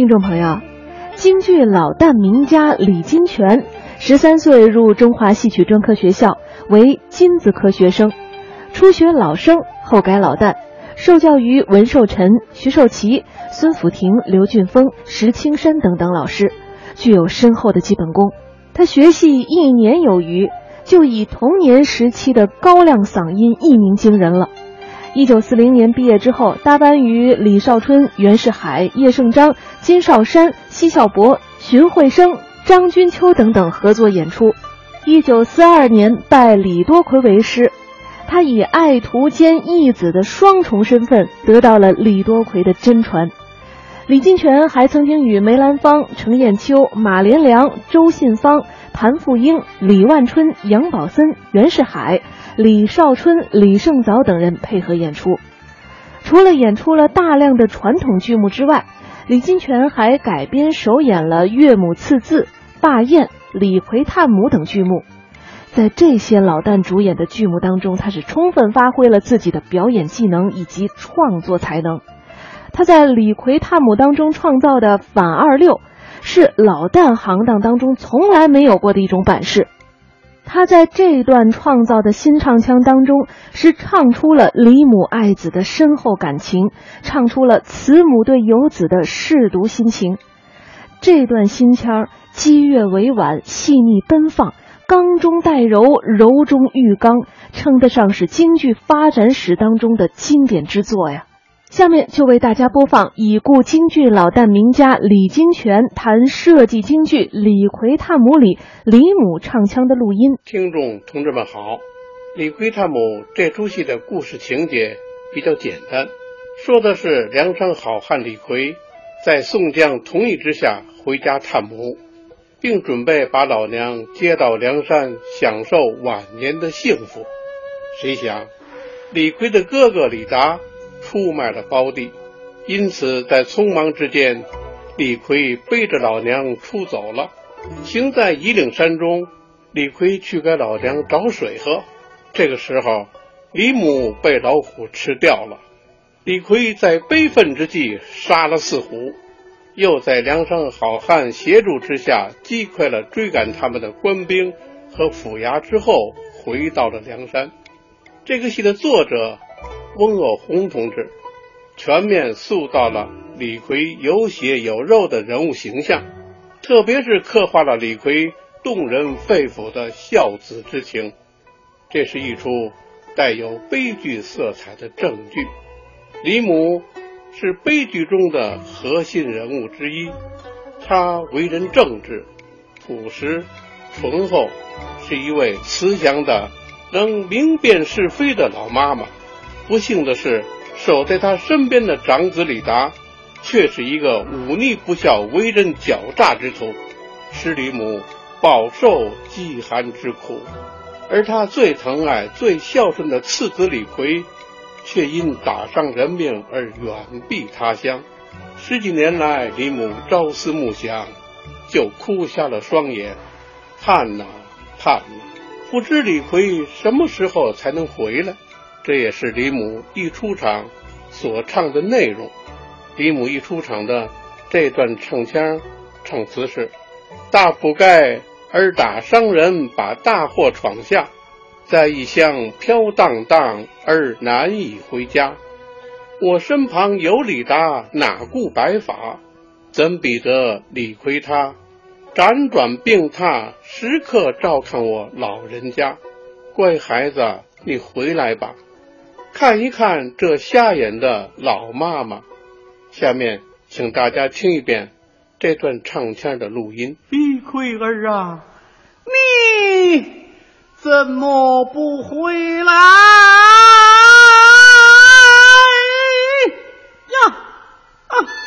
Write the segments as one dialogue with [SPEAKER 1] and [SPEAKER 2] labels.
[SPEAKER 1] 听众朋友，京剧老旦名家李金泉，十三岁入中华戏曲专科学校，为金子科学生，初学老生，后改老旦，受教于文寿臣、徐寿奇、孙辅庭、刘俊峰、石青山等等老师，具有深厚的基本功。他学戏一年有余，就以童年时期的高亮嗓音一鸣惊人了。一九四零年毕业之后，搭班与李少春、袁世海、叶圣章、金少山、奚孝伯、荀慧生、张君秋等等合作演出。一九四二年拜李多奎为师，他以爱徒兼义子的双重身份得到了李多奎的真传。李金泉还曾经与梅兰芳、程砚秋、马连良、周信芳、谭富英、李万春、杨宝森、袁世海。李少春、李胜藻等人配合演出，除了演出了大量的传统剧目之外，李金泉还改编首演了《岳母刺字》《霸宴》《李逵探母》等剧目。在这些老旦主演的剧目当中，他是充分发挥了自己的表演技能以及创作才能。他在《李逵探母》当中创造的反二六，是老旦行当当中从来没有过的一种版式。他在这段创造的新唱腔当中，是唱出了李母爱子的深厚感情，唱出了慈母对游子的舐犊心情。这段新腔激越委婉，细腻奔放，刚中带柔，柔中遇刚，称得上是京剧发展史当中的经典之作呀。下面就为大家播放已故京剧老旦名家李金泉谈设计京剧《李逵探母》里李母唱腔的录音。
[SPEAKER 2] 听众同志们好，《李逵探母》这出戏的故事情节比较简单，说的是梁山好汉李逵在宋江同意之下回家探母，并准备把老娘接到梁山享受晚年的幸福。谁想，李逵的哥哥李达。出卖了胞弟，因此在匆忙之间，李逵背着老娘出走了。行在夷岭山中，李逵去给老娘找水喝。这个时候，李母被老虎吃掉了。李逵在悲愤之际杀了四虎，又在梁山好汉协助之下击溃了追赶他们的官兵和府衙之后，回到了梁山。这个戏的作者。翁鄂红同志全面塑造了李逵有血有肉的人物形象，特别是刻画了李逵动人肺腑的孝子之情。这是一出带有悲剧色彩的正剧。李母是悲剧中的核心人物之一，她为人正直、朴实、醇厚，是一位慈祥的、能明辨是非的老妈妈。不幸的是，守在他身边的长子李达，却是一个忤逆不孝、为人狡诈之徒，使李母饱受饥寒之苦。而他最疼爱、最孝顺的次子李逵，却因打伤人命而远避他乡。十几年来，李母朝思暮想，就哭瞎了双眼，盼呐盼呐，不知李逵什么时候才能回来。这也是李母一出场所唱的内容。李母一出场的这段唱腔唱词是：“大铺盖而打商人，把大货闯下，在异乡飘荡荡而难以回家。我身旁有李达，哪顾白发？怎比得李逵他辗转病榻，时刻照看我老人家。乖孩子，你回来吧。”看一看这瞎眼的老妈妈，下面请大家听一遍这段唱腔的录音，
[SPEAKER 3] 李奎儿啊，你怎么不回来？
[SPEAKER 2] 呀，啊。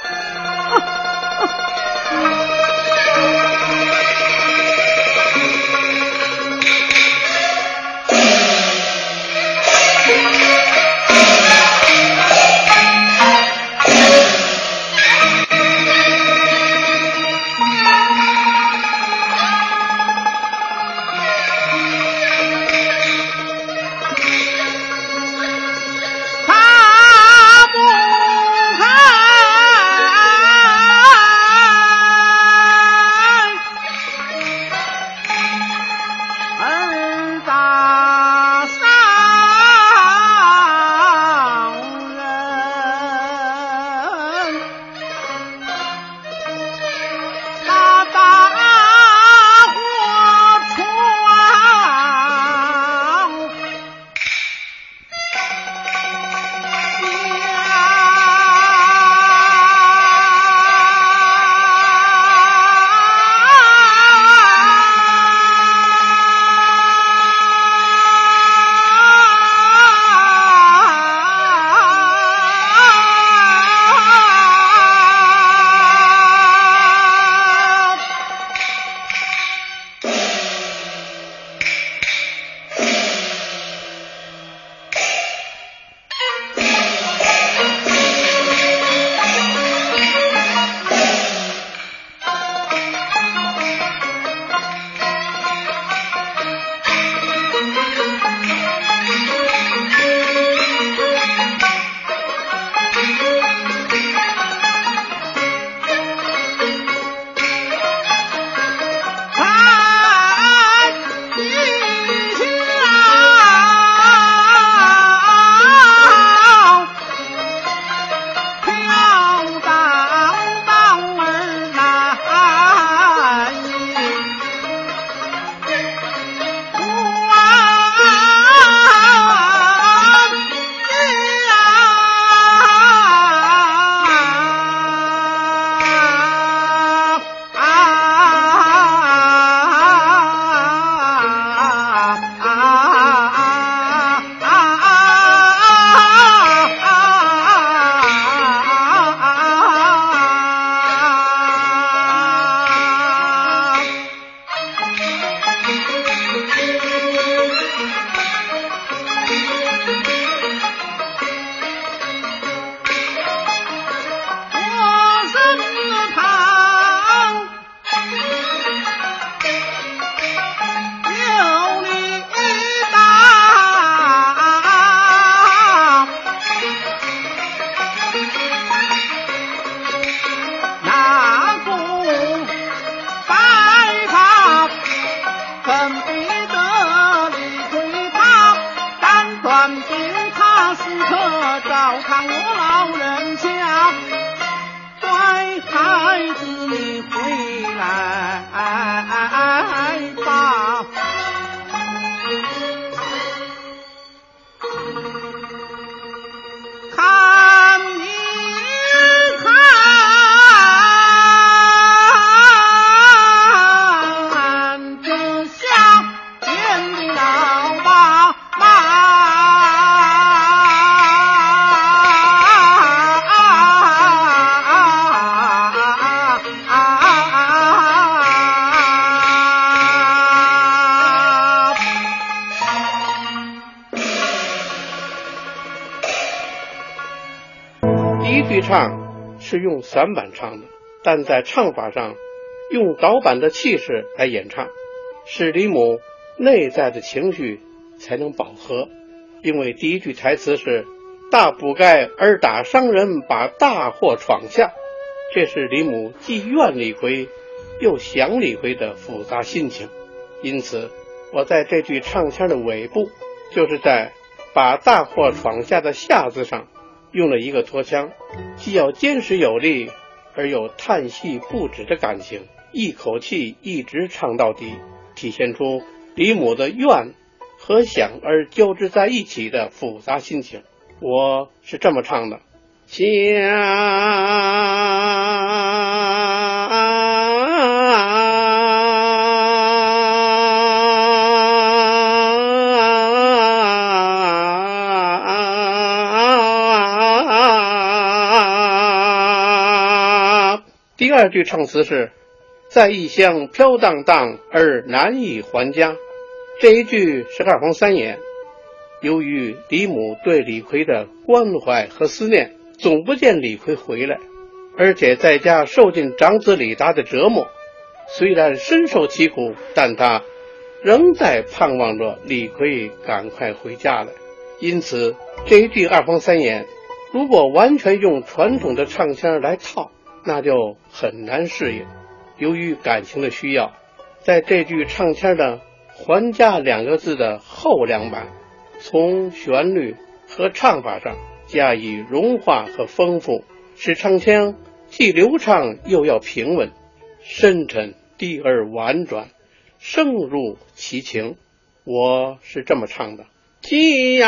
[SPEAKER 2] 用散板唱的，但在唱法上用导板的气势来演唱，使李母内在的情绪才能饱和。因为第一句台词是“大补盖而打伤人，把大祸闯下”，这是李母既怨李逵又想李逵的复杂心情。因此，我在这句唱腔的尾部，就是在“把大祸闯下”的“下”字上用了一个拖腔，既要坚实有力，而又叹息不止的感情，一口气一直唱到底，体现出李母的怨。和想而交织在一起的复杂心情，我是这么唱的：想第二句唱词是：在异乡飘荡荡而难以还家。这一句是二黄三眼，由于李母对李逵的关怀和思念，总不见李逵回来，而且在家受尽长子李达的折磨，虽然深受其苦，但他仍在盼望着李逵赶快回家来。因此，这一句二黄三眼，如果完全用传统的唱腔来套，那就很难适应。由于感情的需要，在这句唱腔的。还价两个字的后两版，从旋律和唱法上加以融化和丰富，使唱腔既流畅又要平稳、深沉、低而婉转，声入其情。我是这么唱的：夕用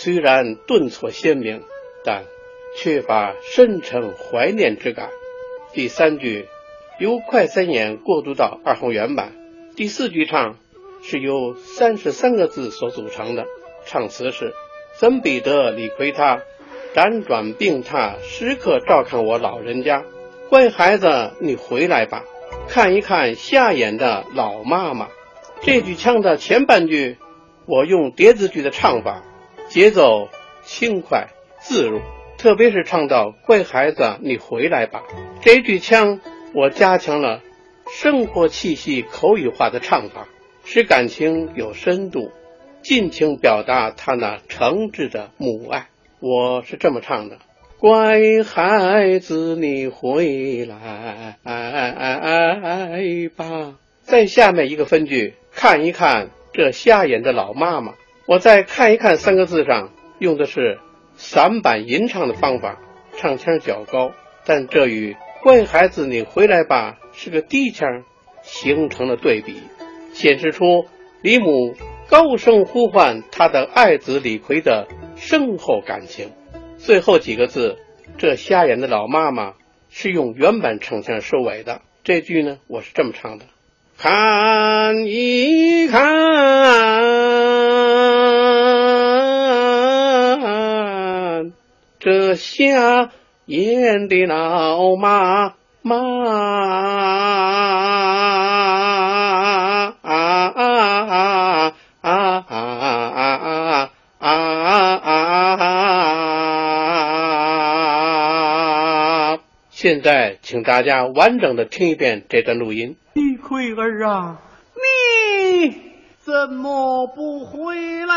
[SPEAKER 2] 虽然顿挫鲜明，但缺乏深沉怀念之感。第三句由快三眼过渡到二胡原版，第四句唱是由三十三个字所组成的，唱词是：怎比得李逵他辗转病榻，时刻照看我老人家。乖孩子，你回来吧，看一看瞎眼的老妈妈。这句腔的前半句，我用叠字句的唱法。节奏轻快自如，特别是唱到“乖孩子，你回来吧”这句腔，我加强了生活气息、口语化的唱法，使感情有深度，尽情表达他那诚挚的母爱。我是这么唱的：“乖孩子，你回来吧。”在下面一个分句，看一看这瞎眼的老妈妈。我再看一看三个字上用的是散板吟唱的方法，唱腔较高，但这与“乖孩子，你回来吧”是个低腔，形成了对比，显示出李母高声呼唤他的爱子李逵的深厚感情。最后几个字，这瞎眼的老妈妈是用原版唱腔收尾的。这句呢，我是这么唱的：看一看。这瞎眼的老妈妈啊啊啊啊啊啊！现在，请大家完整的听一遍这段录音。
[SPEAKER 3] 李逵儿啊，你怎么不回来？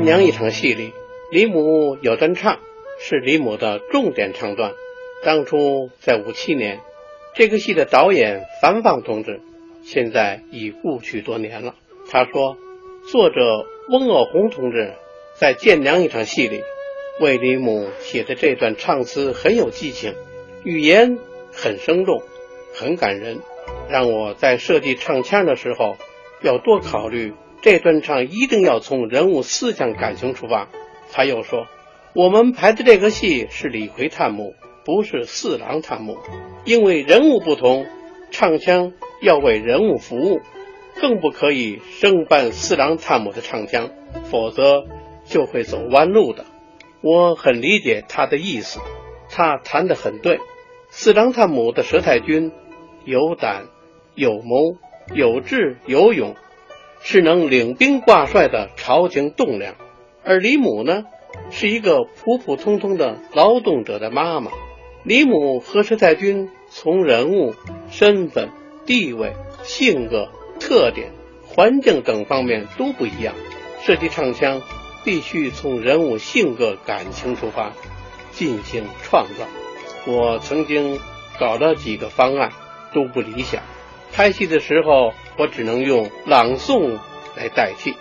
[SPEAKER 2] 娘》一场戏里，李母有段唱，是李母的重点唱段。当初在五七年，这个戏的导演樊放同志，现在已故去多年了。他说，作者翁鄂红同志在《见娘》一场戏里，为李母写的这段唱词很有激情，语言很生动，很感人，让我在设计唱腔的时候要多考虑。这段唱一定要从人物思想感情出发。他又说：“我们排的这个戏是李逵探母，不是四郎探母，因为人物不同，唱腔要为人物服务，更不可以生搬四郎探母的唱腔，否则就会走弯路的。”我很理解他的意思，他谈得很对。四郎探母的佘太君有胆、有谋、有智、有勇。是能领兵挂帅的朝廷栋梁，而李母呢，是一个普普通通的劳动者的妈妈。李母和佘太君从人物、身份、地位、性格、特点、环境等方面都不一样，设计唱腔必须从人物性格、感情出发进行创造。我曾经搞了几个方案，都不理想。拍戏的时候。我只能用朗诵来代替。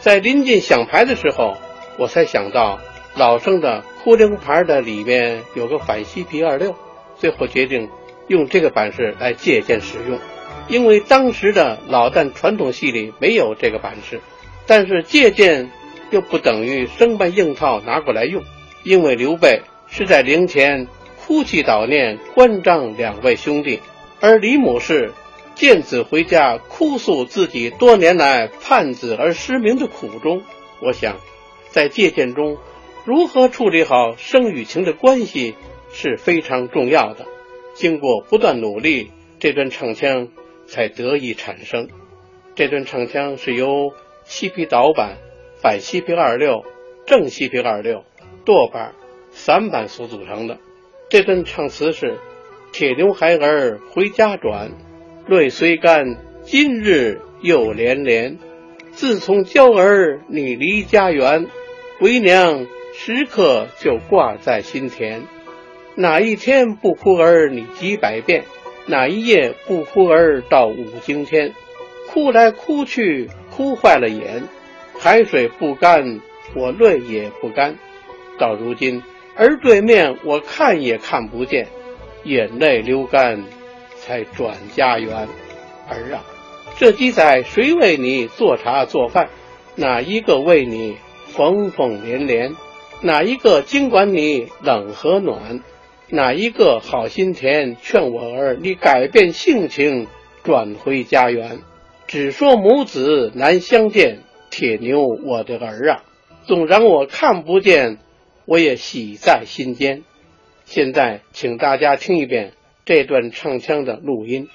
[SPEAKER 2] 在临近响牌的时候，我才想到老生的《哭灵牌》的里面有个反西皮二六，最后决定用这个版式来借鉴使用。因为当时的老旦传统戏里没有这个版式，但是借鉴又不等于生搬硬套拿过来用。因为刘备是在灵前哭泣悼念关张两位兄弟，而李母是。见子回家，哭诉自己多年来盼子而失明的苦衷。我想，在借鉴中，如何处理好生与情的关系是非常重要的。经过不断努力，这段唱腔才得以产生。这段唱腔是由西皮导板、反西皮二六、正西皮二六、舵板散板所组成的。这段唱词是：铁牛孩儿回家转。泪虽干，今日又连连。自从娇儿你离家园，为娘时刻就挂在心田。哪一天不哭儿你几百遍？哪一夜不哭儿到五更天？哭来哭去，哭坏了眼。海水不干，我泪也不干。到如今儿对面我看也看不见，眼泪流干。才转家园，儿啊，这几载谁为你做茶做饭？哪一个为你缝缝连连？哪一个经管你冷和暖？哪一个好心田劝我儿你改变性情，转回家园？只说母子难相见，铁牛我的儿啊，纵然我看不见，我也喜在心间。现在，请大家听一遍。这段唱腔的录音。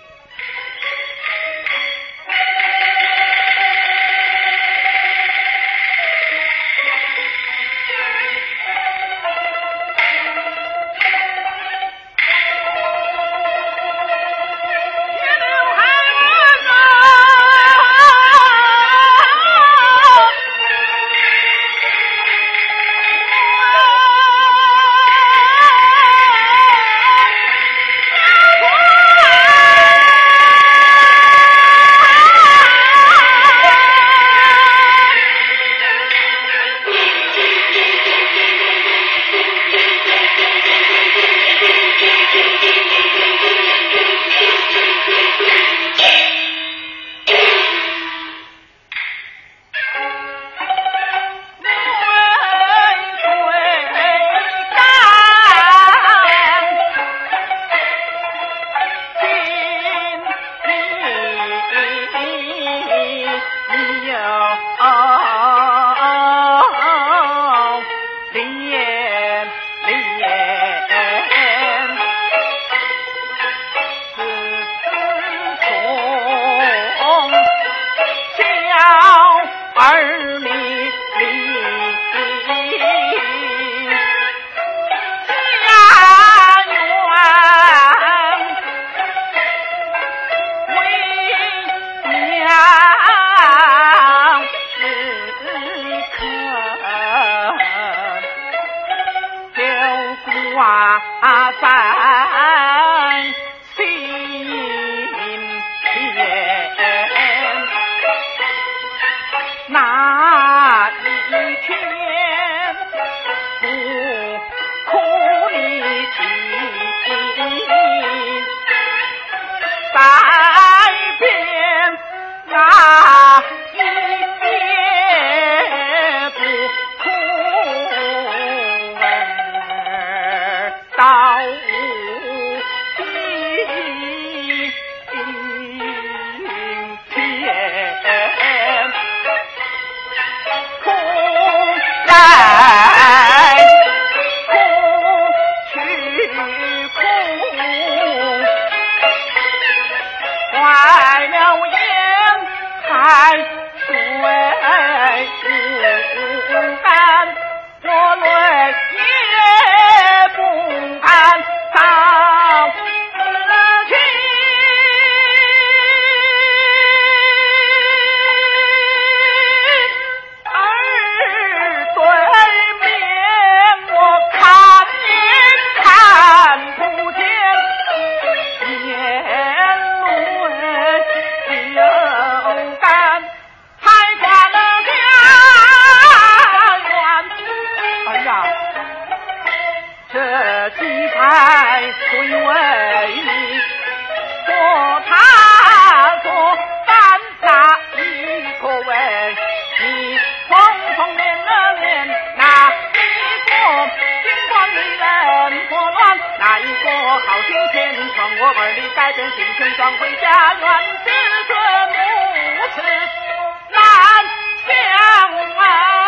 [SPEAKER 3] 改变心情转回家园，子孙母慈难相忘。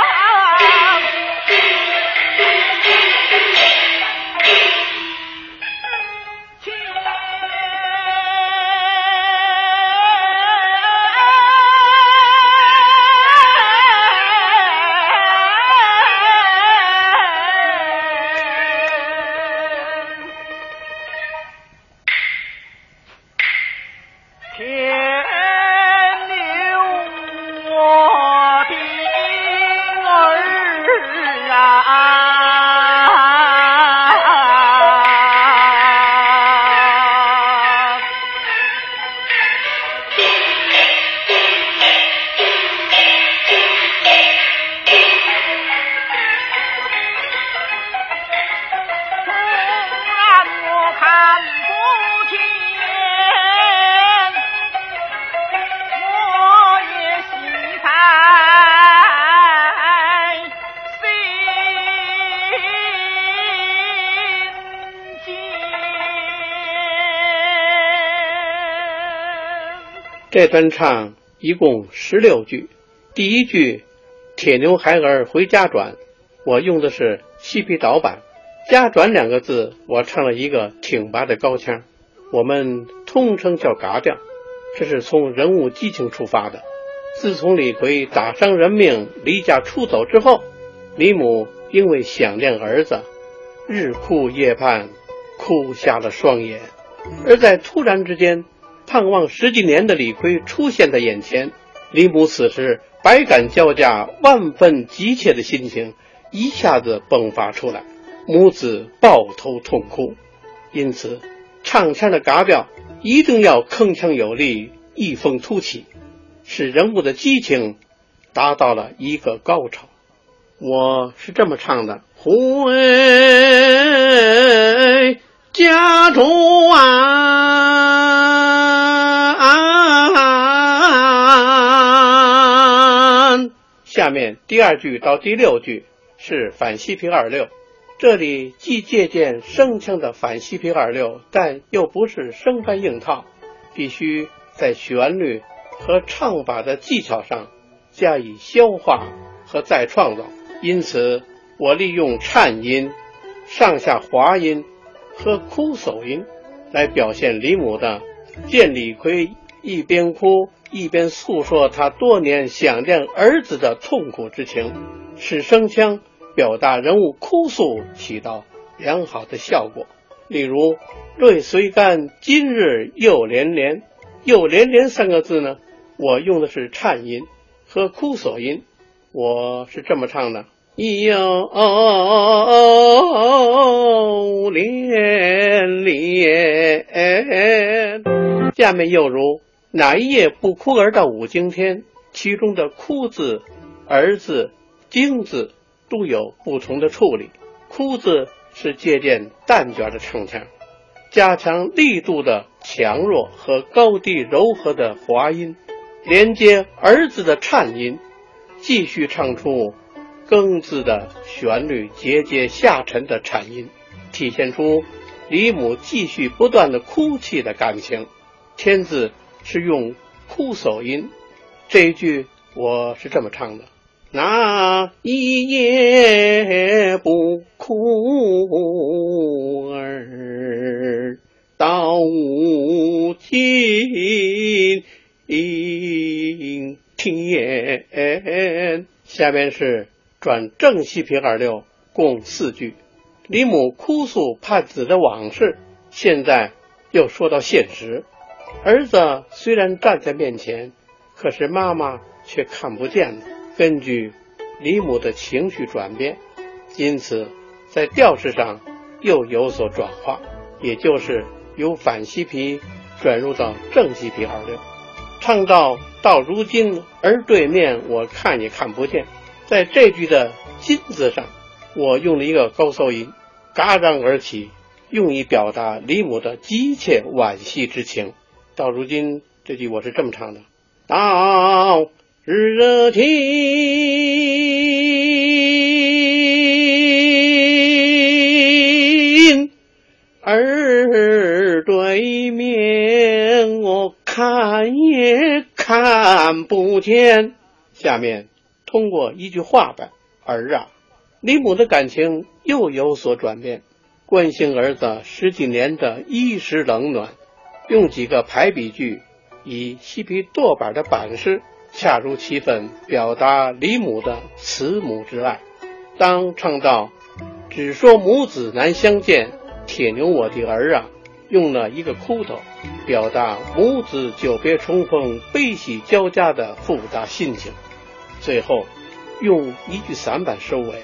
[SPEAKER 2] 这段唱一共十六句，第一句“铁牛孩儿回家转”，我用的是西皮导板，“家转”两个字我唱了一个挺拔的高腔，我们通称叫嘎调。这是从人物激情出发的。自从李逵打伤人命离家出走之后，李母因为想念儿子，日哭夜盼，哭瞎了双眼，而在突然之间。盼望十几年的李逵出现在眼前，李母此时百感交加、万分急切的心情一下子迸发出来，母子抱头痛哭。因此，唱腔的嘎调一定要铿锵有力、一风突起，使人物的激情达到了一个高潮。我是这么唱的：回家转。下面第二句到第六句是反西平二六，这里既借鉴声腔的反西平二六，但又不是生搬硬套，必须在旋律和唱法的技巧上加以消化和再创造。因此，我利用颤音、上下滑音和哭手音来表现李母的见李逵一边哭。一边诉说他多年想念儿子的痛苦之情，使声腔表达人物哭诉起到良好的效果。例如“泪虽干，今日又连连”，“又连连”三个字呢，我用的是颤音和哭索音，我是这么唱的：“又连连”。下面又如。哪一夜不哭儿到五更天？其中的“哭”字、“儿”字、“经”字都有不同的处理。“哭”字是借鉴淡卷的唱腔，加强力度的强弱和高低柔和的滑音，连接“儿”字的颤音，继续唱出“更”字的旋律节节下沉的颤音，体现出李母继续不断的哭泣的感情。天字。是用哭手音，这一句我是这么唱的：那一夜不哭儿到无尽天。下面是转正西皮二六，共四句。李母哭诉盼子的往事，现在又说到现实。儿子虽然站在面前，可是妈妈却看不见了。根据李母的情绪转变，因此在调式上又有所转化，也就是由反西皮转入到正西皮二六。唱到到如今，而对面我看也看不见。在这句的“金”字上，我用了一个高骚音，嘎然而起，用以表达李母的急切惋惜之情。到如今，这句我是这么唱的：到
[SPEAKER 3] 日听儿对面，我看也看不见。下面通过一句话吧，儿啊，李母的感情又有所转变，关心儿子十几年的衣食冷暖，用几个排比句，以嬉皮剁板的板式，恰如其分表达李母的慈母之爱。当唱到“只说母子难相见，铁牛我的儿啊”，用了一个哭头，表达母子久别重逢、悲喜交加的复杂心情。最后，用一句散板收尾。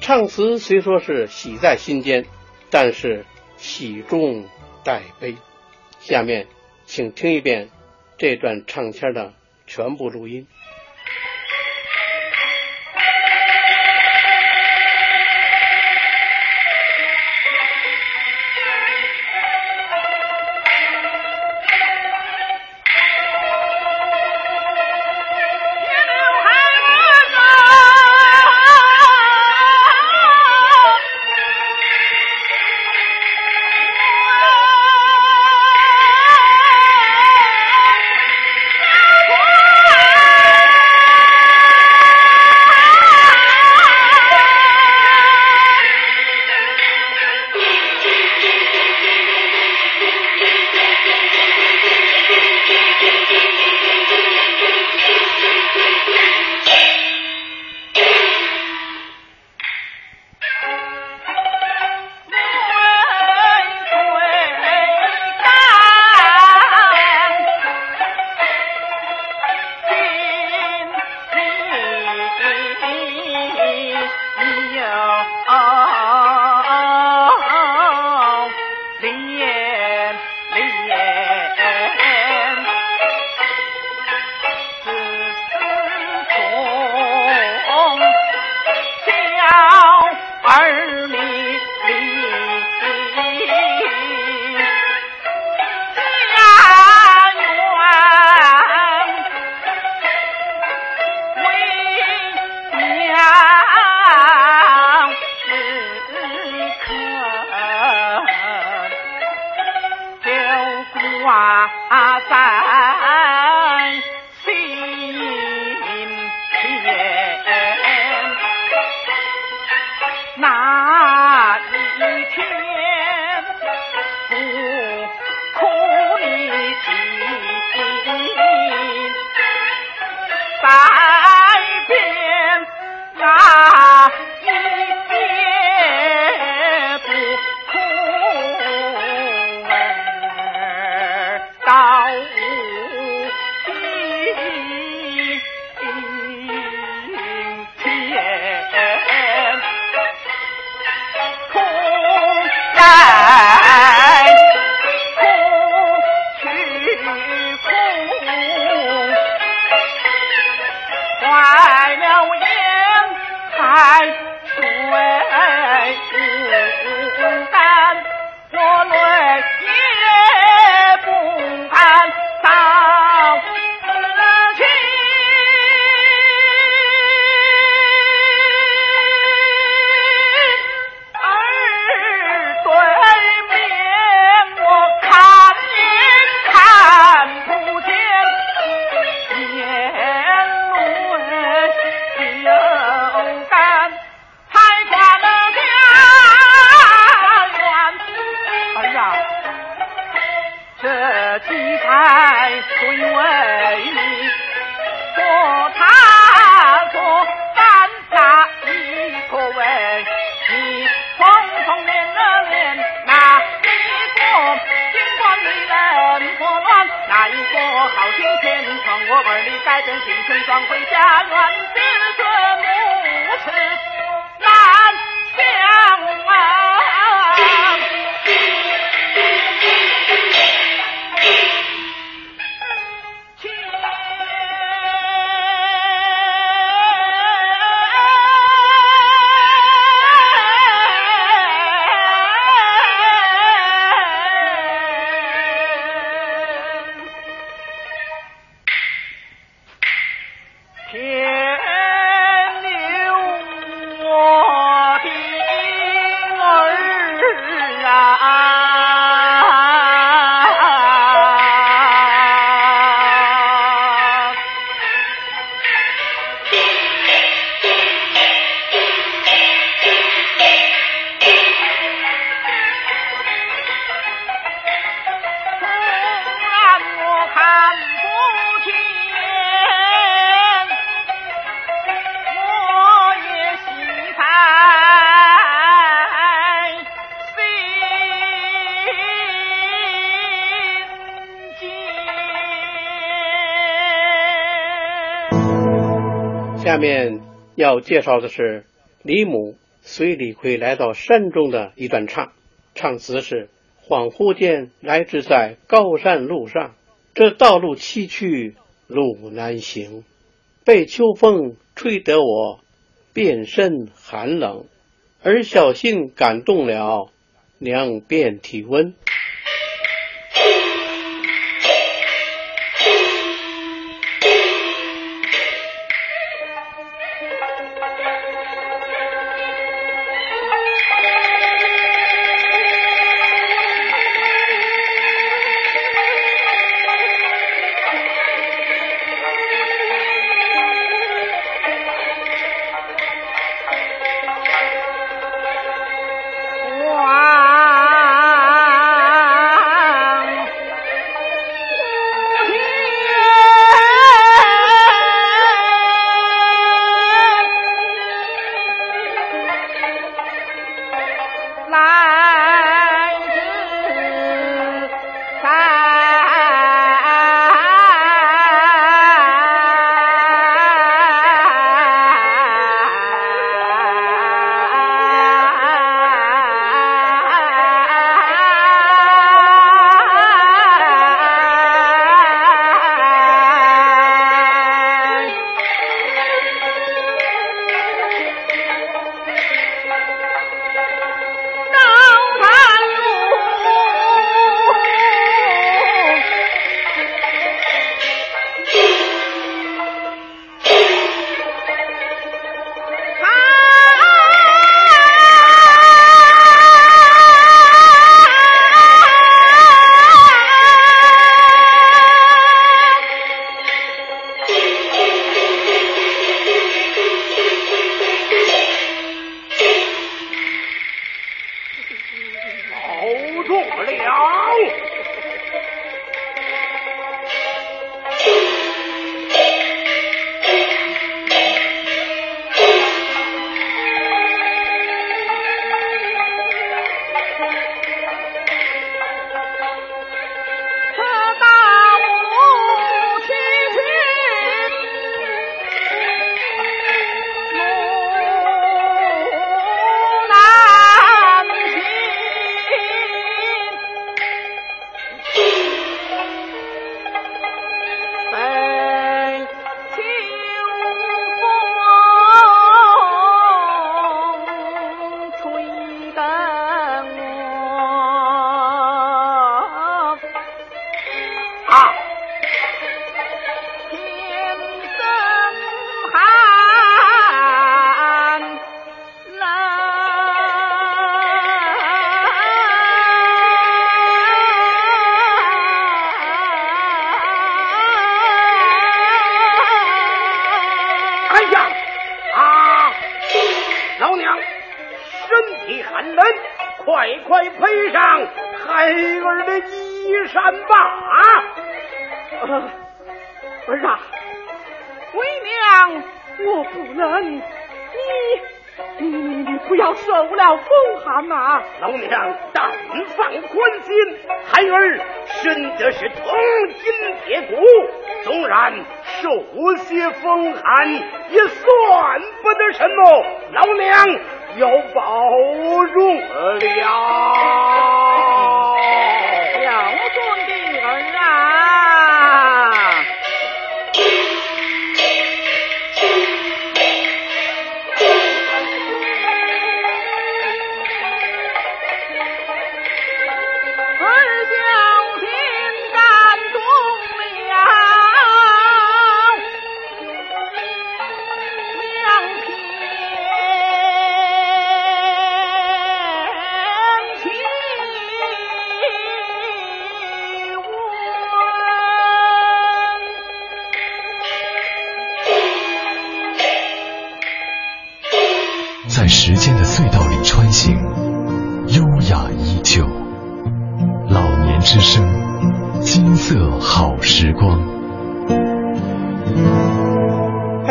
[SPEAKER 3] 唱词虽说是喜在心间，但是喜中带悲。下面，请听一遍这段唱腔的全部录音。下面要介绍的是李母随李逵来到山中的一段唱，唱词是：恍惚间来至在高山路上，这道路崎岖路难行，被秋风吹得我遍身寒冷，而小心感动了娘遍体温。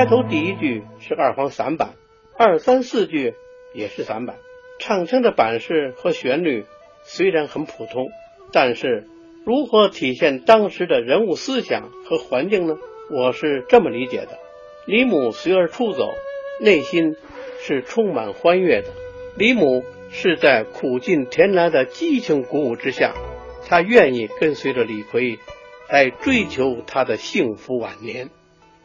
[SPEAKER 3] 开头第一句是二黄散板，二三四句也是散板。唱腔的板式和旋律虽然很普通，但是如何体现当时的人物思想和环境呢？我是这么理解的：
[SPEAKER 2] 李母随而出走，内心是充满欢悦的。李母是在苦尽甜来的激情鼓舞之下，她愿意跟随着李逵来追求他的幸福晚年。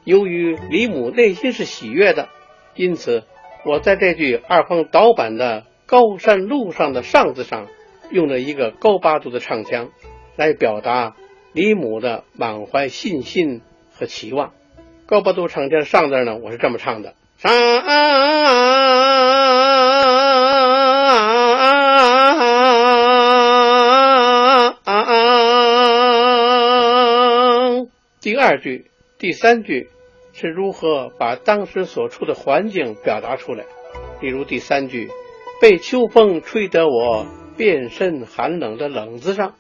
[SPEAKER 2] 由于李母内心是喜悦的，因此我在这句二黄导板的“高山路上的上”字上，用了一个高八度的唱腔，来表达李母的满怀信心和期望。高八度唱腔上字呢，我是这么唱的：上。第二句、第三句是如何把当时所处的环境表达出来？例如第三句“被秋风吹得我遍身寒冷”的“冷”字上，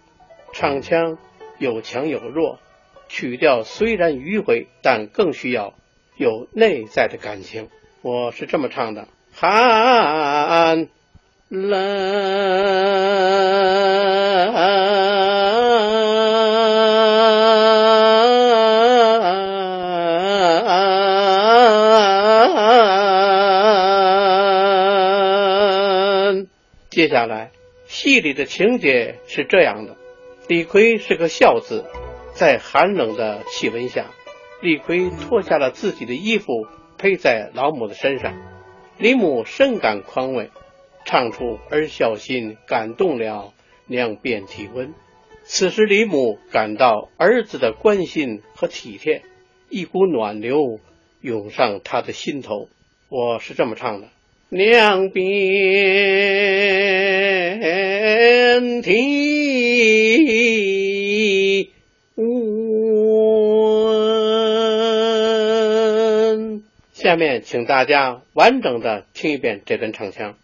[SPEAKER 2] 唱腔有强有弱，曲调虽然迂回，但更需要有内在的感情。我是这么唱的：寒冷。接下来，戏里的情节是这样的：李逵是个孝子，在寒冷的气温下，李逵脱下了自己的衣服披在老母的身上。李母深感宽慰，唱出儿孝心感动了娘遍体温。此时，李母感到儿子的关心和体贴，一股暖流涌上他的心头。我是这么唱的。两边听闻。下面，请大家完整的听一遍这段唱腔。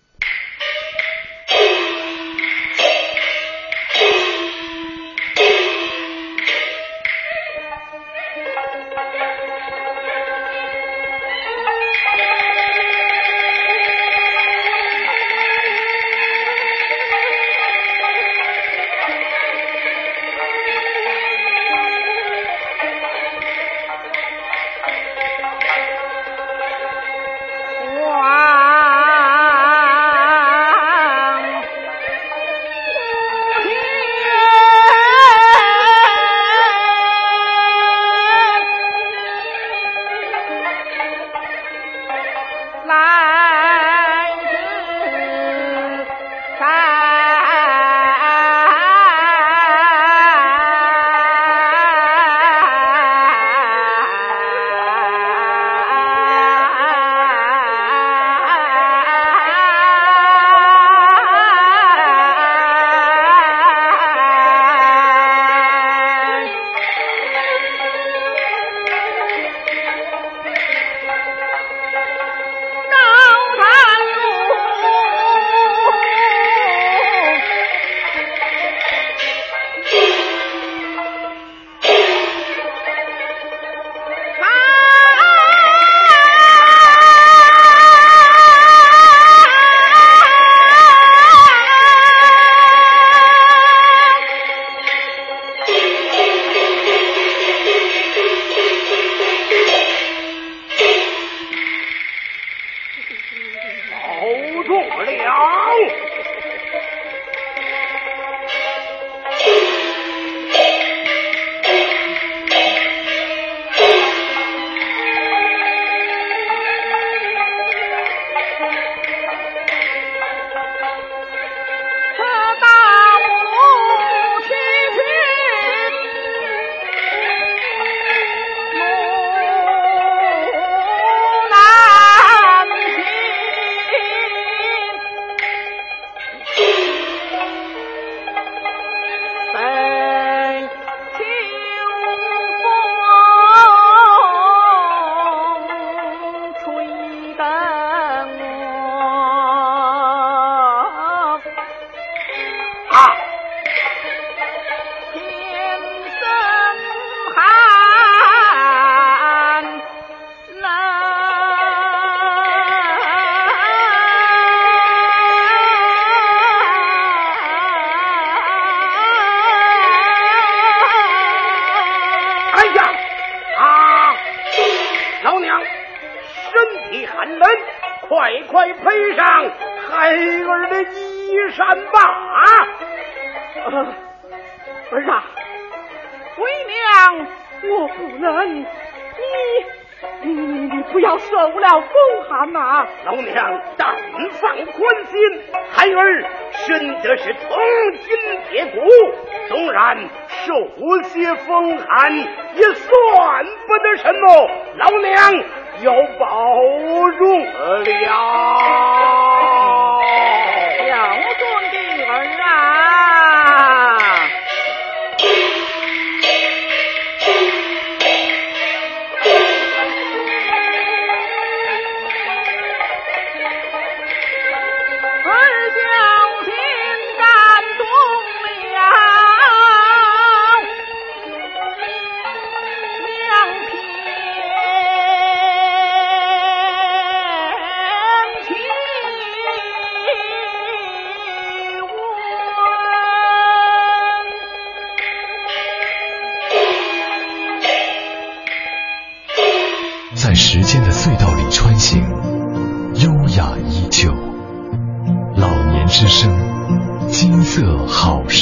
[SPEAKER 4] 然受些风寒，也算不得什么。老娘要保重了。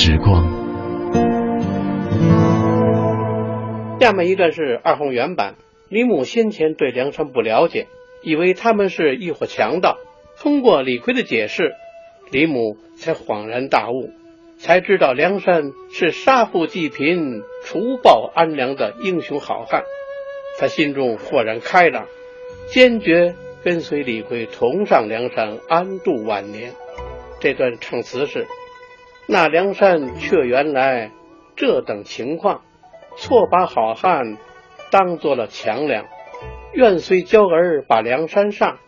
[SPEAKER 5] 时光。
[SPEAKER 2] 下面一段是二号原版。李母先前对梁山不了解，以为他们是一伙强盗。通过李逵的解释，李母才恍然大悟，才知道梁山是杀富济贫、除暴安良的英雄好汉。他心中豁然开朗，坚决跟随李逵同上梁山安度晚年。这段唱词是：那梁山却原来这等情况，错把好汉当做了强梁，愿随娇儿把梁山上。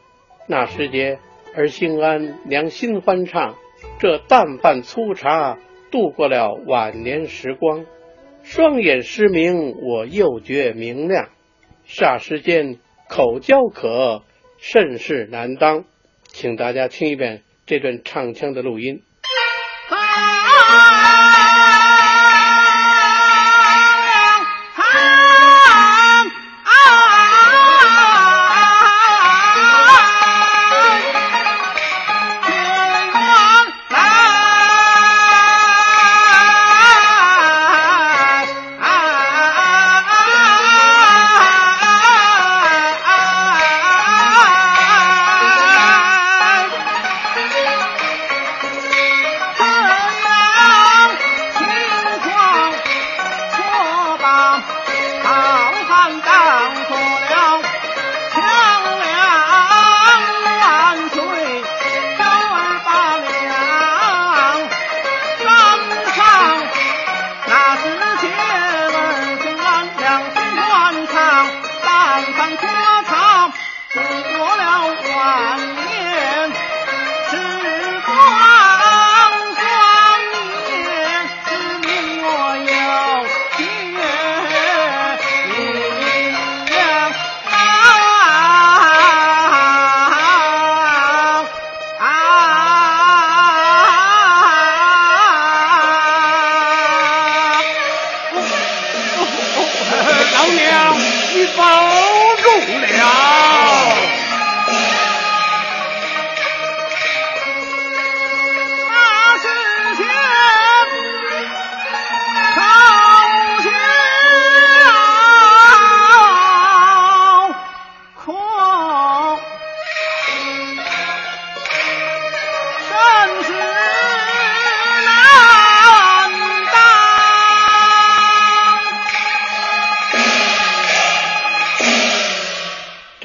[SPEAKER 2] 那时节儿心安，娘心欢畅，这淡饭粗茶度过了晚年时光，双眼失明，我又觉明亮。霎时间，口交可，甚是难当。请大家听一遍这段唱腔的录音。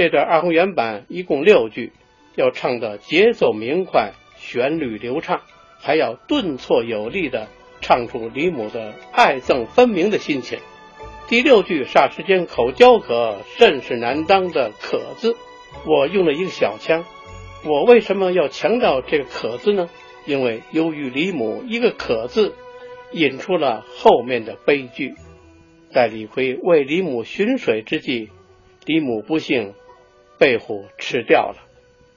[SPEAKER 2] 这二胡原版一共六句，要唱的节奏明快，旋律流畅，还要顿挫有力的唱出李母的爱憎分明的心情。第六句霎时间口交可，甚是难当的可字，我用了一个小腔。我为什么要强调这个可字呢？因为由于李母一个可字，引出了后面的悲剧。在李逵为李母寻水之际，李母不幸。被虎吃掉了。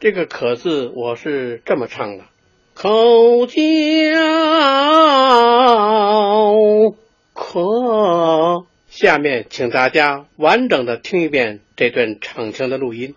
[SPEAKER 2] 这个“可”字，我是这么唱的：口叫可。下面请大家完整的听一遍这段唱腔的录音。